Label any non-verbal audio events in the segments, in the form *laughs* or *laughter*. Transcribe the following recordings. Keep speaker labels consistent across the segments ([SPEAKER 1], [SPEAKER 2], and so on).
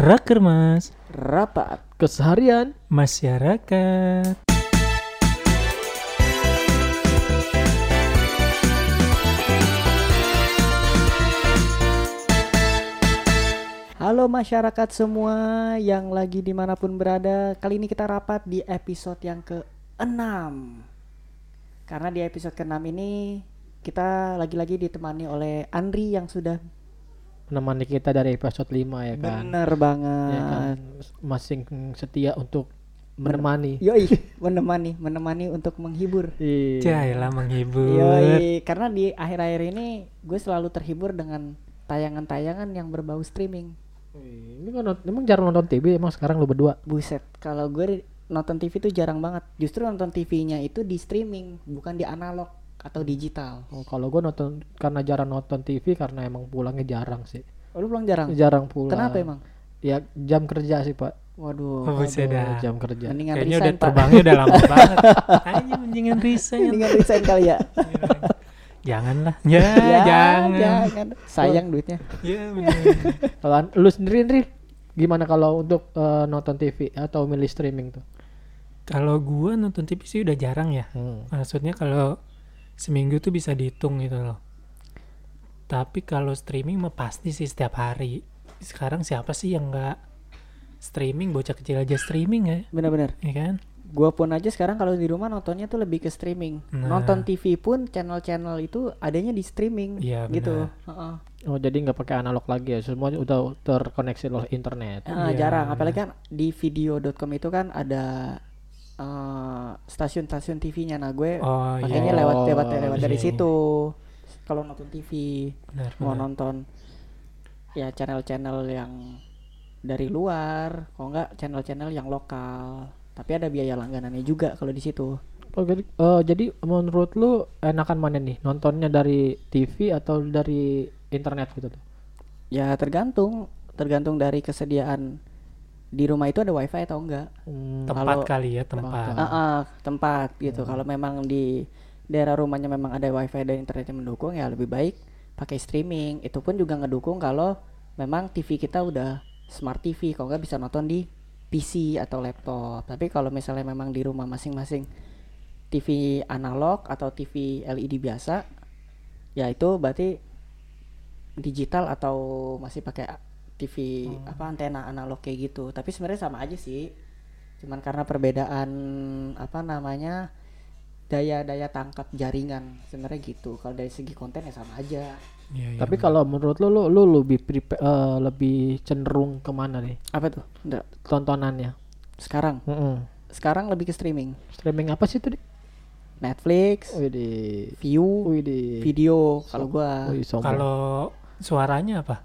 [SPEAKER 1] Rakermas
[SPEAKER 2] Rapat.
[SPEAKER 3] Keseharian
[SPEAKER 1] Masyarakat
[SPEAKER 2] Halo masyarakat semua yang lagi di mana pun berada. Kali ini kita rapat di episode yang ke-6. Karena di episode ke-6 ini kita lagi-lagi ditemani oleh Andri yang sudah
[SPEAKER 3] menemani kita dari episode 5 ya kan.
[SPEAKER 2] bener
[SPEAKER 3] Ya
[SPEAKER 2] banget.
[SPEAKER 3] kan. Masing setia untuk menemani.
[SPEAKER 2] Yoi, menemani, menemani untuk menghibur.
[SPEAKER 3] Iya.
[SPEAKER 1] Jailah menghibur
[SPEAKER 2] Yoi, karena di akhir-akhir ini gue selalu terhibur dengan tayangan-tayangan yang berbau streaming.
[SPEAKER 3] Wih, Ini kan emang jarang nonton TV emang sekarang lu berdua.
[SPEAKER 2] Buset, kalau gue nonton TV tuh jarang banget. Justru nonton TV-nya itu di streaming, bukan di analog atau digital.
[SPEAKER 3] Oh, kalau gua nonton karena jarang nonton TV karena emang pulangnya jarang sih.
[SPEAKER 2] Oh, lu pulang jarang?
[SPEAKER 3] Jarang pulang.
[SPEAKER 2] Kenapa emang?
[SPEAKER 3] Ya jam kerja sih, Pak.
[SPEAKER 2] Waduh.
[SPEAKER 1] Oh,
[SPEAKER 3] Aduh,
[SPEAKER 1] dah.
[SPEAKER 3] jam kerja.
[SPEAKER 2] Mendingan
[SPEAKER 1] Kayaknya udah
[SPEAKER 2] resign, Pak.
[SPEAKER 1] terbangnya udah lama *laughs* banget Ayo mendingan resign
[SPEAKER 2] Mendingan resign kali ya. *laughs*
[SPEAKER 1] Janganlah Ya, *laughs*
[SPEAKER 2] ya,
[SPEAKER 1] jangan
[SPEAKER 2] jangan. Sayang duitnya.
[SPEAKER 1] Ya
[SPEAKER 3] Kalau lu sendiri Ndri, gimana kalau untuk eh, nonton TV atau milih streaming tuh?
[SPEAKER 1] Kalau gua nonton TV sih udah jarang ya
[SPEAKER 3] Hmm.
[SPEAKER 1] Maksudnya kalau seminggu tuh bisa dihitung gitu loh. Tapi kalau streaming mah pasti sih setiap hari. Sekarang siapa sih yang nggak streaming? Bocah kecil aja streaming ya,
[SPEAKER 2] Bener-bener.
[SPEAKER 1] ya kan?
[SPEAKER 2] Gua pun aja sekarang kalau di rumah nontonnya tuh lebih ke streaming.
[SPEAKER 1] Nah.
[SPEAKER 2] Nonton TV pun channel-channel itu adanya di streaming.
[SPEAKER 1] Iya,
[SPEAKER 2] gitu. Heeh.
[SPEAKER 3] Oh, jadi nggak pakai analog lagi ya? Semua udah terkoneksi oleh internet.
[SPEAKER 2] Ah,
[SPEAKER 1] Iya,
[SPEAKER 2] jarang apalagi kan di video.com itu kan ada eh, stasiun-stasiun TV-nya nah gue
[SPEAKER 1] Oh
[SPEAKER 2] pakainya
[SPEAKER 1] iya,
[SPEAKER 2] lewat
[SPEAKER 3] Oh,
[SPEAKER 2] lewat lewat dari
[SPEAKER 1] iya.
[SPEAKER 2] situ kalau nonton TV
[SPEAKER 1] benar,
[SPEAKER 2] mau
[SPEAKER 1] benar.
[SPEAKER 2] nonton ya channel-channel yang dari luar kalau enggak channel-channel yang lokal tapi ada biaya langganannya juga kalau di situ
[SPEAKER 3] Oh, jadi, eh, jadi menurut lu enakan mana nih? Nontonnya dari TV atau dari internet gitu tuh?
[SPEAKER 2] ya tergantung tergantung dari kesediaan di rumah itu ada wifi atau enggak
[SPEAKER 3] Hmm,
[SPEAKER 1] Tempat
[SPEAKER 2] kalau-
[SPEAKER 1] kali ya, tempat.
[SPEAKER 2] Ah, ah, tempat gitu. Kalau memang di daerah rumahnya memang ada wifi dan internetnya mendukung ya lebih baik pakai streaming. Itu pun juga ngedukung kalau memang TV kita udah smart TV. Kalau nggak bisa nonton di PC atau laptop. Tapi kalau misalnya memang di rumah masing-masing TV analog atau TV LED biasa, ya itu berarti digital atau masih pakai TV apa antena analog kayak gitu. Tapi sebenarnya sama aja sih. Cuman karena perbedaan apa namanya daya-daya tangkap jaringan sebenarnya gitu. Kalau dari segi konten ya sama aja.
[SPEAKER 1] Iya, iya,
[SPEAKER 3] Tapi kalau menurut lu, lu, lu lebih prepa- eh, lebih cenderung ke mana nih?
[SPEAKER 2] Apa tuh? Nggak,
[SPEAKER 3] tontonannya?
[SPEAKER 2] sekarang?
[SPEAKER 3] Mm-mm.
[SPEAKER 2] sekarang lebih ke streaming.
[SPEAKER 3] Streaming apa sih tuh? Dik?
[SPEAKER 2] Netflix
[SPEAKER 3] Wih di,
[SPEAKER 2] view
[SPEAKER 3] wih di,
[SPEAKER 2] video kalau gua.
[SPEAKER 1] Kalau suaranya apa?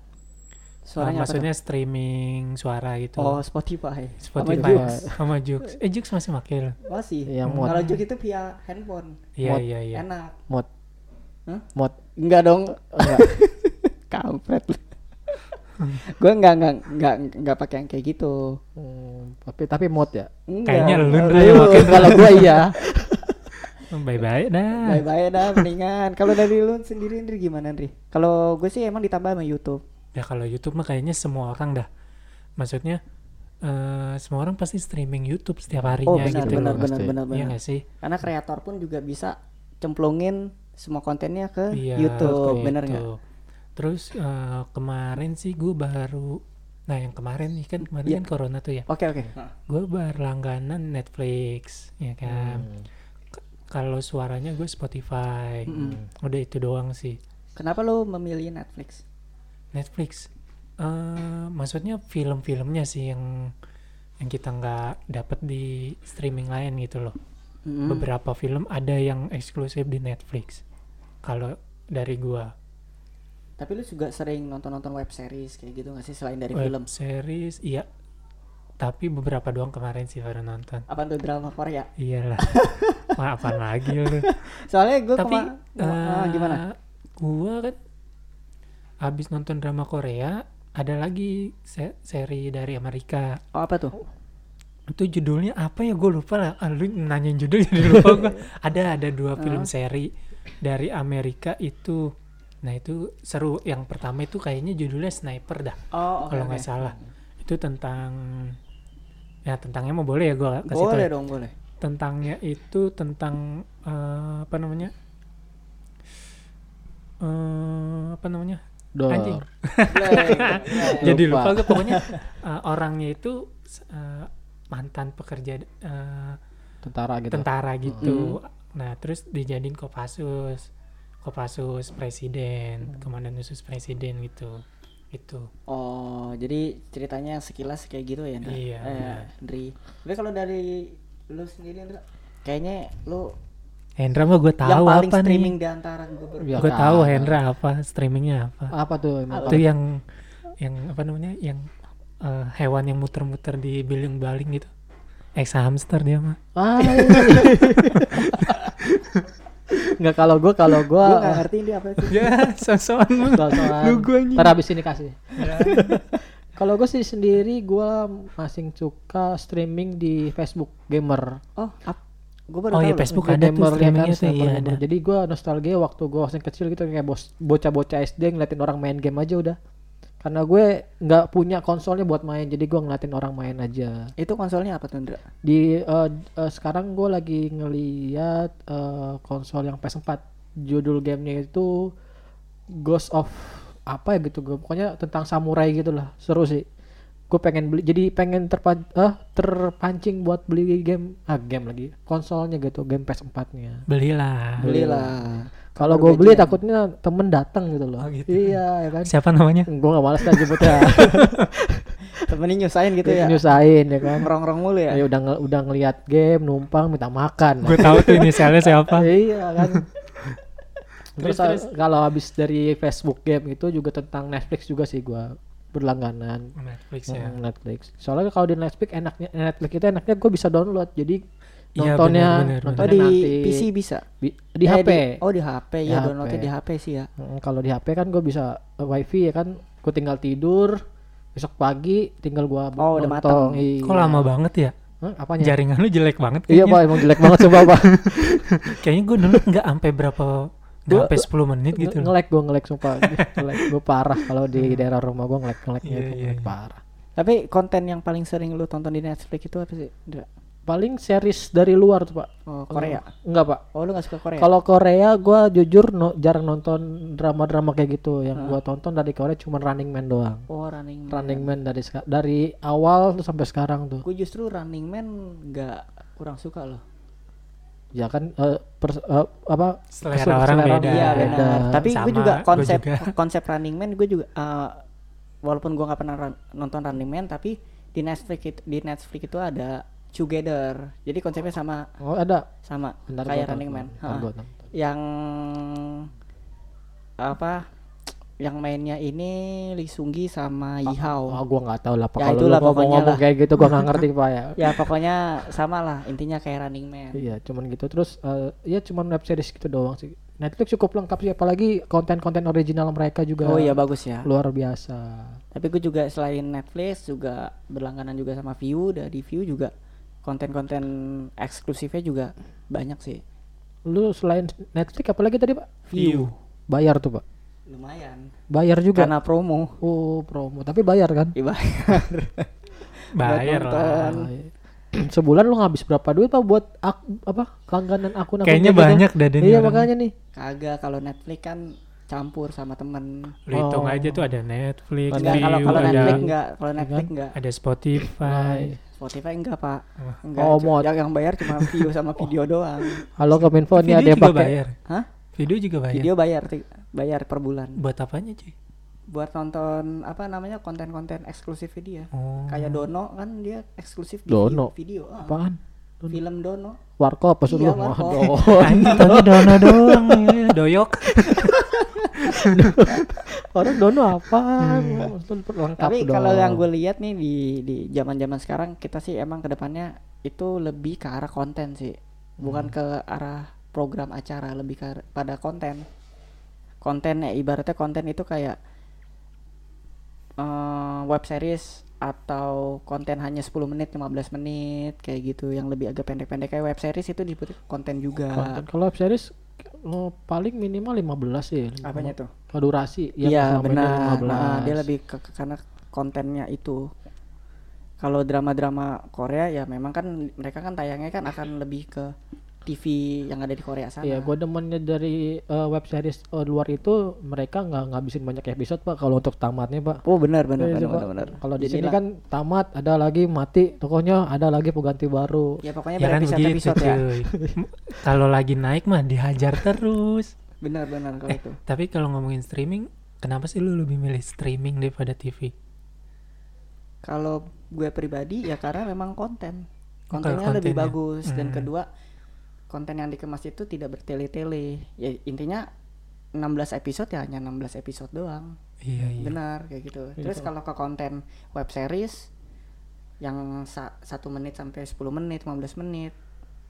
[SPEAKER 2] Suaranya
[SPEAKER 1] Ah,
[SPEAKER 2] apa
[SPEAKER 1] maksudnya streaming suara gitu.
[SPEAKER 2] oh Spotify
[SPEAKER 1] Spotify
[SPEAKER 2] sama Joox.
[SPEAKER 1] sama Jux. Eh Jux masih pakai loh.
[SPEAKER 2] masih
[SPEAKER 3] Yang mod.
[SPEAKER 2] kalau Joox itu via handphone
[SPEAKER 1] Iya iya iya.
[SPEAKER 2] enak
[SPEAKER 3] mod,
[SPEAKER 2] Hah?
[SPEAKER 3] mod.
[SPEAKER 2] enggak dong *laughs*
[SPEAKER 3] Enggak.
[SPEAKER 2] kampret gua enggak enggak enggak enggak pakai yang kayak gitu
[SPEAKER 3] Hmm, tapi tapi mod ya.
[SPEAKER 2] Enggak.
[SPEAKER 1] Kayaknya lu, Ndra.
[SPEAKER 2] kalau gua iya *laughs*
[SPEAKER 1] Bye bye dah.
[SPEAKER 2] Bye bye dah mendingan. Kalau dari lu sendiri Ndri gimana Ndri? Kalau gue sih emang ditambah sama YouTube.
[SPEAKER 1] Ya kalau YouTube mah kayaknya semua orang dah. Maksudnya eh semua orang pasti streaming YouTube setiap harinya
[SPEAKER 2] Oh benar
[SPEAKER 1] gitu
[SPEAKER 2] benar benar benar
[SPEAKER 1] Iya
[SPEAKER 2] benar.
[SPEAKER 1] nggak sih?
[SPEAKER 2] Karena kreator pun juga bisa cemplungin semua kontennya ke
[SPEAKER 1] Iya,
[SPEAKER 2] YouTube,
[SPEAKER 1] betul.
[SPEAKER 2] bener nggak?
[SPEAKER 1] Terus eh, kemarin sih gue baru Nah yang kemarin nih kan kemarin
[SPEAKER 2] Iya.
[SPEAKER 1] kan corona tuh ya
[SPEAKER 2] Oke oke.
[SPEAKER 1] Gue berlangganan Netflix ya kan
[SPEAKER 3] Hmm.
[SPEAKER 1] Kalau suaranya gue Spotify
[SPEAKER 2] Mm-mm.
[SPEAKER 1] Udah itu doang sih
[SPEAKER 2] Kenapa lu memilih Netflix?
[SPEAKER 1] Netflix eh Maksudnya film-filmnya sih yang Yang kita nggak dapet di streaming lain gitu loh
[SPEAKER 2] Mm-mm.
[SPEAKER 1] beberapa film ada yang eksklusif di Netflix. Kalau dari gua
[SPEAKER 2] Tapi lu juga sering nonton-nonton web series kayak gitu nggak sih selain dari
[SPEAKER 1] web
[SPEAKER 2] film?
[SPEAKER 1] series iya. Tapi beberapa doang kemarin sih baru nonton.
[SPEAKER 2] Apa tuh drama Korea?
[SPEAKER 1] Iyalah. *laughs* Wah, apaan lagi lu?
[SPEAKER 2] Soalnya gue
[SPEAKER 1] Tapi eh,
[SPEAKER 2] gimana?
[SPEAKER 1] Gua kan habis nonton drama Korea ada lagi se- seri dari Amerika.
[SPEAKER 2] Oh apa tuh?
[SPEAKER 1] Itu judulnya apa ya? Gue lupa lah. Ah, lu nanyain judul jadi lupa gua. *laughs* *laughs* ada ada dua film seri dari Amerika itu. Nah itu seru. Yang pertama itu kayaknya judulnya Sniper dah.
[SPEAKER 2] Oh oke.
[SPEAKER 1] kalau nggak salah. itu tentang ya tentangnya mau boleh ya gue kasih tau
[SPEAKER 2] boleh
[SPEAKER 1] ya.
[SPEAKER 2] dong boleh
[SPEAKER 1] tentangnya itu tentang eh, apa namanya eh apa namanya
[SPEAKER 3] Dor.
[SPEAKER 1] Anjing.
[SPEAKER 2] Boleh.
[SPEAKER 1] jadi
[SPEAKER 3] Lupa.
[SPEAKER 1] lupa gue pokoknya eh, orangnya itu eh, mantan pekerja eh,
[SPEAKER 3] Tentara gitu.
[SPEAKER 1] tentara gitu nah terus dijadiin kopassus kopassus presiden komandan khusus presiden gitu itu
[SPEAKER 2] oh jadi ceritanya sekilas kayak gitu ya Ndra?
[SPEAKER 1] Iya,
[SPEAKER 2] eh. Ndri tapi kalau dari lu sendiri Ndra kayaknya lu
[SPEAKER 1] Hendra mah gue
[SPEAKER 2] yang
[SPEAKER 1] tahu
[SPEAKER 2] paling
[SPEAKER 1] apa
[SPEAKER 2] streaming
[SPEAKER 1] nih
[SPEAKER 2] di antara gue ber
[SPEAKER 3] Ya,
[SPEAKER 1] gue tahu
[SPEAKER 3] kagak.
[SPEAKER 1] Hendra apa streamingnya apa
[SPEAKER 3] Apa tuh?
[SPEAKER 1] itu yang yang apa namanya yang eh, hewan yang muter-muter di biling-baling gitu ex hamster dia mah
[SPEAKER 3] Ah, *laughs* Enggak kalau gua kalau
[SPEAKER 2] gue
[SPEAKER 3] gua
[SPEAKER 2] nggak ngerti ini apa sih *laughs*
[SPEAKER 1] ya sosokan
[SPEAKER 3] soal
[SPEAKER 1] Lu gua anjing.
[SPEAKER 3] Ntar habis ini kasih. *laughs* Kalau gue sih sendiri gua masih suka streaming di Facebook gamer.
[SPEAKER 2] oh ap gue baru
[SPEAKER 1] oh
[SPEAKER 2] tahu
[SPEAKER 1] iya. Facebook ada tuh
[SPEAKER 3] gamer, kan,
[SPEAKER 1] streamingnya tuh iya ada
[SPEAKER 3] Jadi gua nostalgia waktu gua masih kecil gitu kayak bos bocah-bocah SD ngeliatin orang main game aja udah. Karena gue nggak punya konsolnya buat main, jadi gua ngeliatin orang main aja.
[SPEAKER 2] itu konsolnya apa tuh Ndra
[SPEAKER 3] Di eh, eh, sekarang gue lagi ngeliat eh, konsol yang PS4. Judul gamenya itu Ghost of apa ya gitu gue pokoknya tentang samurai gitu lah seru sih gue pengen beli jadi pengen terpa ah, terpancing buat beli game ah game lagi konsolnya gitu game PS4 nya.
[SPEAKER 1] Belilah.
[SPEAKER 2] Belilah.
[SPEAKER 3] Kalau gue beli takutnya temen datang gitu loh.
[SPEAKER 1] Oh, gitu.
[SPEAKER 3] iya ya kan?
[SPEAKER 1] Siapa namanya?
[SPEAKER 3] Gue gak males dah jemputnya. *laughs*
[SPEAKER 2] Temenin nyusahin gitu ya?
[SPEAKER 3] Nyusahin ya kan?
[SPEAKER 2] Ngerong-ngerong mulu ya?
[SPEAKER 3] Ya udah ngel- udah ngeliat game numpang minta makan.
[SPEAKER 1] Gue tahu tuh inisialnya siapa. *laughs*
[SPEAKER 3] Iya kan?
[SPEAKER 1] Terus,
[SPEAKER 3] terus,
[SPEAKER 1] terus.
[SPEAKER 3] kalau habis dari Facebook game itu juga tentang Netflix juga sih gua berlangganan.
[SPEAKER 1] Netflix ya.
[SPEAKER 3] Hmm, Netflix. Soalnya kalau di Netflix enaknya Netflix itu enaknya gue bisa download. Jadi
[SPEAKER 1] Iya,
[SPEAKER 3] nontonnya
[SPEAKER 1] benar, benar,
[SPEAKER 2] oh
[SPEAKER 3] nontonnya
[SPEAKER 2] di
[SPEAKER 3] nanti.
[SPEAKER 2] PC bisa?
[SPEAKER 3] Bi- di
[SPEAKER 2] Eh,
[SPEAKER 3] HP
[SPEAKER 2] oh di HP
[SPEAKER 3] Di
[SPEAKER 2] ya
[SPEAKER 3] HP.
[SPEAKER 2] downloadnya di HP sih ya.
[SPEAKER 3] Mm, kalau di HP kan gue bisa eh, wifi ya kan. Gue tinggal tidur besok pagi tinggal gua
[SPEAKER 2] Oh, udah
[SPEAKER 3] nonton.
[SPEAKER 2] matang.
[SPEAKER 3] iya.
[SPEAKER 1] kok lama banget ya?
[SPEAKER 3] Hah, apanya?
[SPEAKER 1] Jaringan lu jelek banget
[SPEAKER 3] iya
[SPEAKER 1] kayaknya.
[SPEAKER 3] pak emang jelek banget coba pak. *laughs*
[SPEAKER 1] Kayaknya gue dulu nggak sampai berapa
[SPEAKER 3] Gua-
[SPEAKER 1] sampai 10 menit gitu.
[SPEAKER 3] ngelek gue ngelek sumpah. Ngelek gue *laughs* parah kalau di daerah rumah gue ngelek ngeleknya
[SPEAKER 1] Iya,
[SPEAKER 3] itu ngelek
[SPEAKER 1] iya.
[SPEAKER 3] parah.
[SPEAKER 2] Tapi konten yang paling sering lu tonton di Netflix itu apa sih
[SPEAKER 3] paling series dari luar tuh pak.
[SPEAKER 2] Oh Korea?
[SPEAKER 3] Enggak pak.
[SPEAKER 2] Oh lu gak suka Korea?
[SPEAKER 3] Kalau Korea gue jujur no- jarang nonton drama-drama kayak gitu. Yang
[SPEAKER 2] Ah.
[SPEAKER 3] gua tonton dari Korea cuma Running Man doang.
[SPEAKER 2] Oh Running Man.
[SPEAKER 3] Running Man dari dari awal tuh sampai sekarang tuh.
[SPEAKER 2] Gue justru Running Man nggak kurang suka loh
[SPEAKER 3] ya kan eh, pers- eh, apa
[SPEAKER 1] Selera
[SPEAKER 3] selera
[SPEAKER 1] orang
[SPEAKER 3] orang
[SPEAKER 1] beda.
[SPEAKER 2] iya
[SPEAKER 3] beda.
[SPEAKER 2] tapi gue juga
[SPEAKER 1] gua
[SPEAKER 2] konsep
[SPEAKER 1] juga. *laughs*
[SPEAKER 2] konsep Running Man gue juga eh, walaupun gue nggak pernah run- nonton Running Man tapi di Netflix itu, di Netflix itu ada Together. Jadi konsepnya sama.
[SPEAKER 3] Oh ada?
[SPEAKER 2] Sama
[SPEAKER 3] Bentar
[SPEAKER 2] kayak
[SPEAKER 3] gua
[SPEAKER 2] Running Man.
[SPEAKER 3] gua
[SPEAKER 2] yang apa yang mainnya ini Lee Sunggi sama Yi Hao
[SPEAKER 3] Oh, gua nggak tahu lah.
[SPEAKER 2] Ya,
[SPEAKER 3] kalau
[SPEAKER 2] itulah
[SPEAKER 3] lu ngomong,
[SPEAKER 2] pokoknya
[SPEAKER 3] ngomong
[SPEAKER 2] lah.
[SPEAKER 3] kayak gitu gua nggak ngerti pak ya *laughs*
[SPEAKER 2] ya pokoknya sama lah intinya kayak Running Man
[SPEAKER 3] Iya, cuman gitu. Terus eh, ya cuman web series gitu doang sih. Netflix cukup lengkap sih, apalagi konten-konten original mereka juga
[SPEAKER 2] oh iya bagus ya
[SPEAKER 3] luar biasa.
[SPEAKER 2] tapi gue juga selain Netflix juga berlangganan juga sama View dari View juga konten-konten eksklusifnya juga banyak sih
[SPEAKER 3] Lu selain Netflix apalagi tadi pak?
[SPEAKER 1] View.
[SPEAKER 3] Bayar tuh pak?
[SPEAKER 2] lumayan
[SPEAKER 3] Bayar juga.
[SPEAKER 2] karena promo
[SPEAKER 3] Oh promo, tapi bayar kan?
[SPEAKER 2] Iya,
[SPEAKER 1] bayar *laughs*
[SPEAKER 2] Buat
[SPEAKER 1] lah.
[SPEAKER 3] Ah. *clears throat* Sebulan lu ngabis berapa duit pak buat ak- apa langganan akun akun
[SPEAKER 1] kayaknya banyak dah dan
[SPEAKER 3] Iya makanya nih.
[SPEAKER 2] kagak kalau Netflix kan campur sama temen
[SPEAKER 1] lu hitung
[SPEAKER 3] Oh.
[SPEAKER 1] aja tuh ada Netflix
[SPEAKER 2] enggak kalau Netflix enggak kalau
[SPEAKER 3] Iya
[SPEAKER 2] Netflix
[SPEAKER 3] kan?
[SPEAKER 2] enggak
[SPEAKER 1] ada Spotify
[SPEAKER 2] Spotify enggak pak
[SPEAKER 1] Wah.
[SPEAKER 2] enggak
[SPEAKER 3] Oh, mod.
[SPEAKER 2] yang, yang bayar cuma view sama *laughs* video doang
[SPEAKER 3] Halo Kominfo ini
[SPEAKER 1] video
[SPEAKER 3] ada yang
[SPEAKER 1] juga
[SPEAKER 3] pakai
[SPEAKER 1] bayar
[SPEAKER 2] Hah?
[SPEAKER 1] Video juga bayar
[SPEAKER 2] video bayar bayar per bulan
[SPEAKER 1] buat apanya cuy
[SPEAKER 2] buat nonton apa namanya konten-konten eksklusif dia
[SPEAKER 1] oh.
[SPEAKER 2] kayak Dono kan dia eksklusif di
[SPEAKER 3] Dono?
[SPEAKER 2] video, video. Ah,
[SPEAKER 3] apaan?
[SPEAKER 2] film Dono
[SPEAKER 3] Warkop apa
[SPEAKER 2] Iya,
[SPEAKER 3] lu?
[SPEAKER 2] warkop.
[SPEAKER 1] Taunya dono doang ya, doyok *laughs*
[SPEAKER 3] Orang dono apa? Lengkap
[SPEAKER 2] tapi kalau yang gue lihat nih di di zaman-zaman sekarang kita sih emang ke depannya itu lebih ke arah konten sih bukan ke arah program acara lebih pada konten konten ya ibaratnya konten itu kayak eh, web series atau konten hanya 10 menit 15 menit kayak gitu yang lebih agak pendek-pendek kayak web series itu disebut konten juga
[SPEAKER 3] Konten. Kalau web series lo paling minimal 15 sih.
[SPEAKER 2] apanya tuh
[SPEAKER 3] durasi
[SPEAKER 2] Iya
[SPEAKER 3] selama ini
[SPEAKER 2] benar
[SPEAKER 3] 15.
[SPEAKER 2] Nah, dia lebih ke, ke- karena kontennya itu kalau drama-drama Korea ya memang kan mereka kan tayangnya kan akan lebih ke TV yang ada di Korea sana.
[SPEAKER 3] Iya, gue demennya dari eh, web series eh, luar itu mereka nggak ngabisin banyak episode pak. Kalau untuk tamatnya pak.
[SPEAKER 2] Oh benar benar
[SPEAKER 3] Iya,
[SPEAKER 2] benar
[SPEAKER 3] Pak.
[SPEAKER 2] benar. benar.
[SPEAKER 3] Kalau di sini kan tamat, ada lagi mati, tokohnya ada lagi pengganti baru.
[SPEAKER 2] ya pokoknya
[SPEAKER 1] Ya kan begitu
[SPEAKER 2] episode ya.
[SPEAKER 1] Kalau lagi naik mah dihajar terus.
[SPEAKER 2] Benar benar kalau
[SPEAKER 1] Eh,
[SPEAKER 2] itu.
[SPEAKER 1] tapi kalau ngomongin streaming, kenapa sih lu lebih milih streaming daripada TV?
[SPEAKER 2] Kalau gue pribadi ya karena memang konten.
[SPEAKER 1] Oh,
[SPEAKER 2] Kontennya
[SPEAKER 1] kalau
[SPEAKER 2] lebih
[SPEAKER 1] kontennya.
[SPEAKER 2] bagus dan
[SPEAKER 1] Hmm.
[SPEAKER 2] kedua konten yang dikemas itu tidak bertele-tele. Ya intinya 16 episode ya hanya 16 episode doang.
[SPEAKER 1] Iya iya.
[SPEAKER 2] Benar kayak gitu. Terus
[SPEAKER 3] Gitu.
[SPEAKER 2] kalau ke konten web series yang sa- satu menit sampai 10 menit, 15 menit,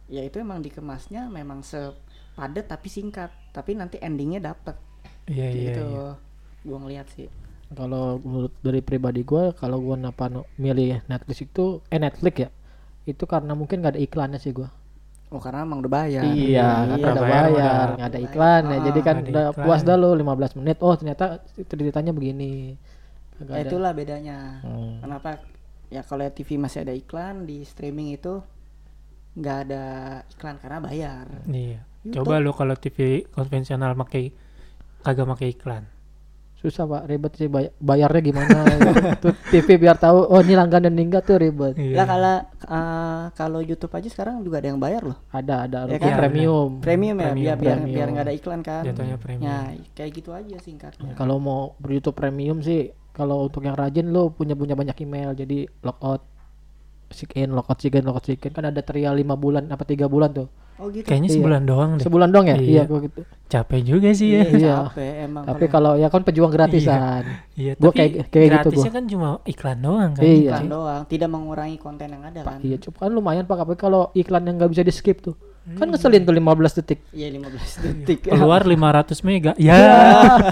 [SPEAKER 2] ya itu emang dikemasnya memang sepadat tapi singkat. Tapi nanti endingnya dapet
[SPEAKER 1] Iya iya.
[SPEAKER 2] gitu.
[SPEAKER 1] iya.
[SPEAKER 2] Gua ngeliat sih.
[SPEAKER 3] Kalau menurut dari pribadi gue, kalau gue napa milih Netflix itu, eh Netflix ya, itu karena mungkin gak ada iklannya sih gue.
[SPEAKER 2] Oh karena emang udah bayar.
[SPEAKER 3] Iya, karena udah
[SPEAKER 1] bayar,
[SPEAKER 3] bayar,
[SPEAKER 1] udah-
[SPEAKER 3] nggak ada iklan ya.
[SPEAKER 2] Ah,
[SPEAKER 3] Jadi kan udah
[SPEAKER 1] iklan.
[SPEAKER 3] puas dah lo 15 menit. Oh ternyata ceritanya begini. Kagak
[SPEAKER 2] Ya,
[SPEAKER 3] ada.
[SPEAKER 2] itulah bedanya.
[SPEAKER 3] Hmm.
[SPEAKER 2] Kenapa ya kalau TV masih ada iklan di streaming itu nggak ada iklan karena bayar.
[SPEAKER 1] Iya.
[SPEAKER 2] YouTube.
[SPEAKER 1] Coba lu kalau TV konvensional pakai kagak pakai iklan.
[SPEAKER 3] Susah pak, ribet sih bay- bayarnya gimana. *laughs* Tuh TV biar tahu, oh ini langganan enggak tuh ribet.
[SPEAKER 1] Iya.
[SPEAKER 2] Lah kalau eh, kalau YouTube aja sekarang juga ada yang bayar loh.
[SPEAKER 3] Ada ada
[SPEAKER 2] Ya kan?
[SPEAKER 3] premium.
[SPEAKER 2] Premium ya
[SPEAKER 1] Premium,
[SPEAKER 2] biar biar
[SPEAKER 3] premium.
[SPEAKER 2] biar nggak ada iklan kan.
[SPEAKER 1] Jatuhnya premium.
[SPEAKER 2] Ya kayak gitu aja singkatnya.
[SPEAKER 3] Kalau mau ber YouTube premium sih, kalau untuk yang rajin lo punya punya banyak email, jadi logout, sign in, logout, sign in, logout, sign in. kan ada trial 5 bulan apa tiga bulan tuh.
[SPEAKER 2] Oh gitu.
[SPEAKER 1] Kayaknya
[SPEAKER 3] Iya.
[SPEAKER 1] sebulan doang deh.
[SPEAKER 3] Sebulan dong ya?
[SPEAKER 1] Iya.
[SPEAKER 3] Iya, gua gitu.
[SPEAKER 1] Capek juga sih ya.
[SPEAKER 2] Iya,
[SPEAKER 3] Iya.
[SPEAKER 2] capek emang.
[SPEAKER 3] Tapi kalau ya kan pejuang gratisan.
[SPEAKER 1] Iya,
[SPEAKER 3] Gua
[SPEAKER 1] tapi
[SPEAKER 3] kayak- kayak gitu
[SPEAKER 1] gratisnya
[SPEAKER 3] gua.
[SPEAKER 1] kan cuma iklan doang kan.
[SPEAKER 3] Iya.
[SPEAKER 2] iklan doang, tidak mengurangi konten yang ada kan.
[SPEAKER 3] Iya, cukup kan lumayan Pak, tapi kalau iklan yang nggak bisa di skip tuh. Kan ngeselin tuh 15 detik.
[SPEAKER 2] Iya 15 detik. *laughs*
[SPEAKER 1] Keluar 500 mega. Ya. *laughs*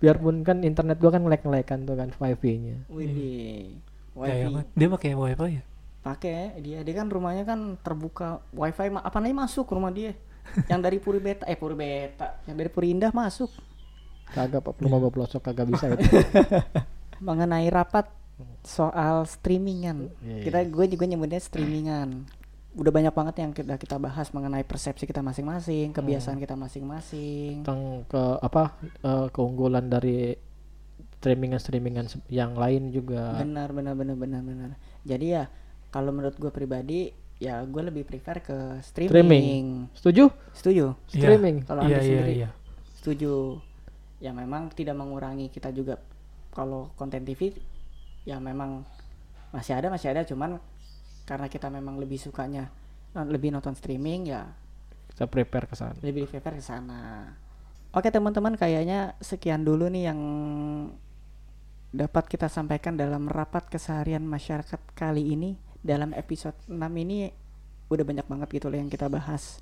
[SPEAKER 3] Biarpun kan internet gua kan ngelek kan tuh kan 5G-nya.
[SPEAKER 2] Widih.
[SPEAKER 1] Kayak
[SPEAKER 2] Wifi.
[SPEAKER 1] Dia pakai wifi ya?
[SPEAKER 2] Pakai dia. Dia kan rumahnya kan terbuka wifi ma- apa namanya masuk rumah dia. Yang dari Puri Beta eh Puri Beta. Yang dari Puri Indah masuk.
[SPEAKER 3] Kagak Pak, rumah gua pelosok kagak bisa itu. *laughs*
[SPEAKER 2] mengenai rapat soal streamingan.
[SPEAKER 3] Iya,
[SPEAKER 2] kita gue juga nyebutnya streamingan. Udah banyak banget yang kita kita bahas mengenai persepsi kita masing-masing kebiasaan kita masing-masing.
[SPEAKER 3] Tentang ke apa eh, keunggulan dari streamingan-streamingan se- yang lain juga.
[SPEAKER 2] benar benar benar benar benar. Jadi ya kalau menurut gue pribadi ya gue lebih prefer ke streaming,
[SPEAKER 3] Streaming. Setuju?
[SPEAKER 2] setuju
[SPEAKER 1] Iya.
[SPEAKER 3] Streaming.
[SPEAKER 2] kalau
[SPEAKER 1] Iya
[SPEAKER 2] anda
[SPEAKER 1] iya
[SPEAKER 2] sendiri
[SPEAKER 1] iya.
[SPEAKER 2] setuju ya memang tidak mengurangi kita juga kalau konten TV ya memang masih ada masih ada cuman karena kita memang lebih sukanya non- lebih nonton streaming ya
[SPEAKER 3] Kita prepare ke sana.
[SPEAKER 2] lebih prefer ke sana oke teman-teman kayaknya sekian dulu nih yang dapat kita sampaikan dalam rapat keseharian masyarakat kali ini dalam episode 6 ini udah banyak banget gitu loh yang kita bahas.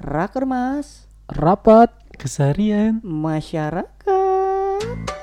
[SPEAKER 2] raker mas
[SPEAKER 3] rapat,
[SPEAKER 1] keseharian,
[SPEAKER 2] masyarakat.